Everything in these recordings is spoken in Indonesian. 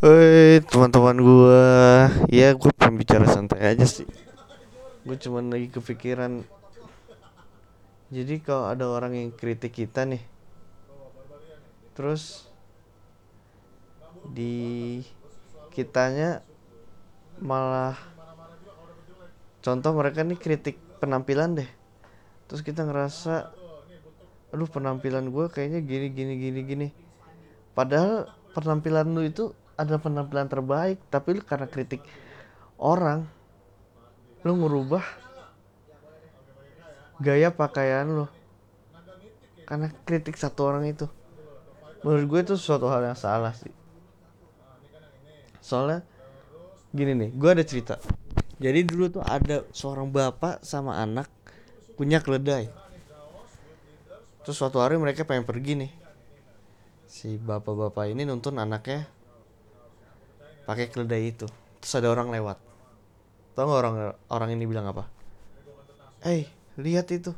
Hei teman-teman gue Ya gue pengen bicara santai aja sih. Gue cuman lagi kepikiran. Jadi kalau ada orang yang kritik kita nih Terus Di Kitanya Malah Contoh mereka nih kritik penampilan deh. Terus kita ngerasa Aduh penampilan gue kayaknya gini gini gini gini. Padahal penampilan lu itu adalah penampilan terbaik tapi lu karena kritik orang lu ngerubah gaya pakaian lu. Karena kritik satu orang itu. Menurut gue itu suatu hal yang salah sih. Soalnya gini nih gue ada cerita. Jadi dulu tuh ada seorang bapak sama anak punya keledai. Terus suatu hari mereka pengen pergi nih. Si bapak-bapak ini nuntun anaknya pakai keledai itu. Terus ada orang lewat. Tau gak orang orang ini bilang apa? Eh hey, lihat itu.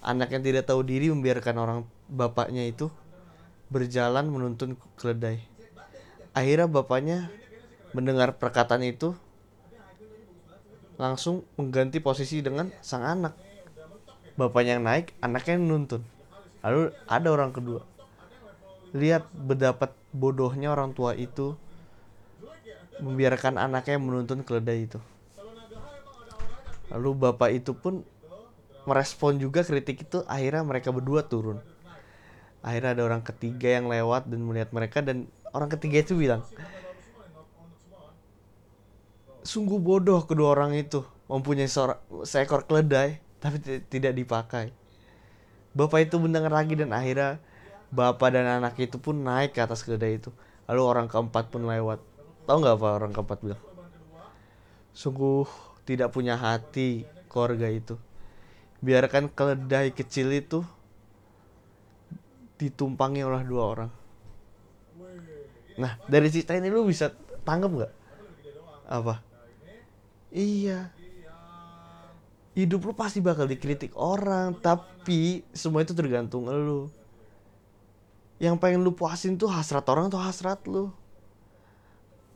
Anak yang tidak tahu diri membiarkan orang bapaknya itu berjalan menuntun keledai. Akhirnya bapaknya mendengar perkataan itu langsung mengganti posisi dengan sang anak. Bapaknya yang naik anaknya yang nuntun. Lalu ada orang kedua. Lihat berdapat bodohnya orang tua itu membiarkan anaknya menuntun keledai itu. Lalu bapak itu pun merespon juga kritik itu akhirnya mereka berdua turun. Akhirnya ada orang ketiga yang lewat dan melihat mereka dan orang ketiga itu bilang Sungguh bodoh kedua orang itu mempunyai seekor keledai tapi tidak dipakai. Bapak itu mendengar lagi dan akhirnya bapak dan anak itu pun naik ke atas keledai itu. Lalu orang keempat pun lewat Tahu nggak apa orang keempat bilang? Sungguh tidak punya hati keluarga itu. Biarkan keledai kecil itu ditumpangi oleh dua orang. Nah, dari cerita ini lu bisa tanggap nggak? Apa? Iya. Hidup lu pasti bakal dikritik orang, tapi semua itu tergantung lu. Yang pengen lu puasin tuh hasrat orang atau hasrat lu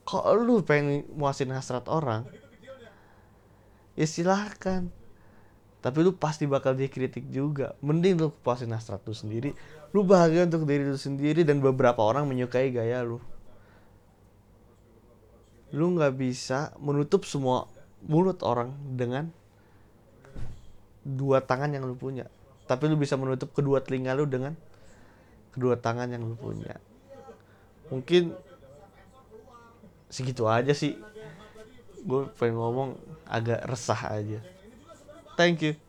kalau lu pengen muasin hasrat orang? Ya silahkan. Tapi lu pasti bakal dikritik juga. Mending lu puasin hasrat lu sendiri. Lu bahagia untuk diri lu sendiri dan beberapa orang menyukai gaya lu. Lu nggak bisa menutup semua mulut orang dengan dua tangan yang lu punya. Tapi lu bisa menutup kedua telinga lu dengan kedua tangan yang lu punya. Mungkin segitu aja sih. Gue pengen ngomong agak resah aja. Thank you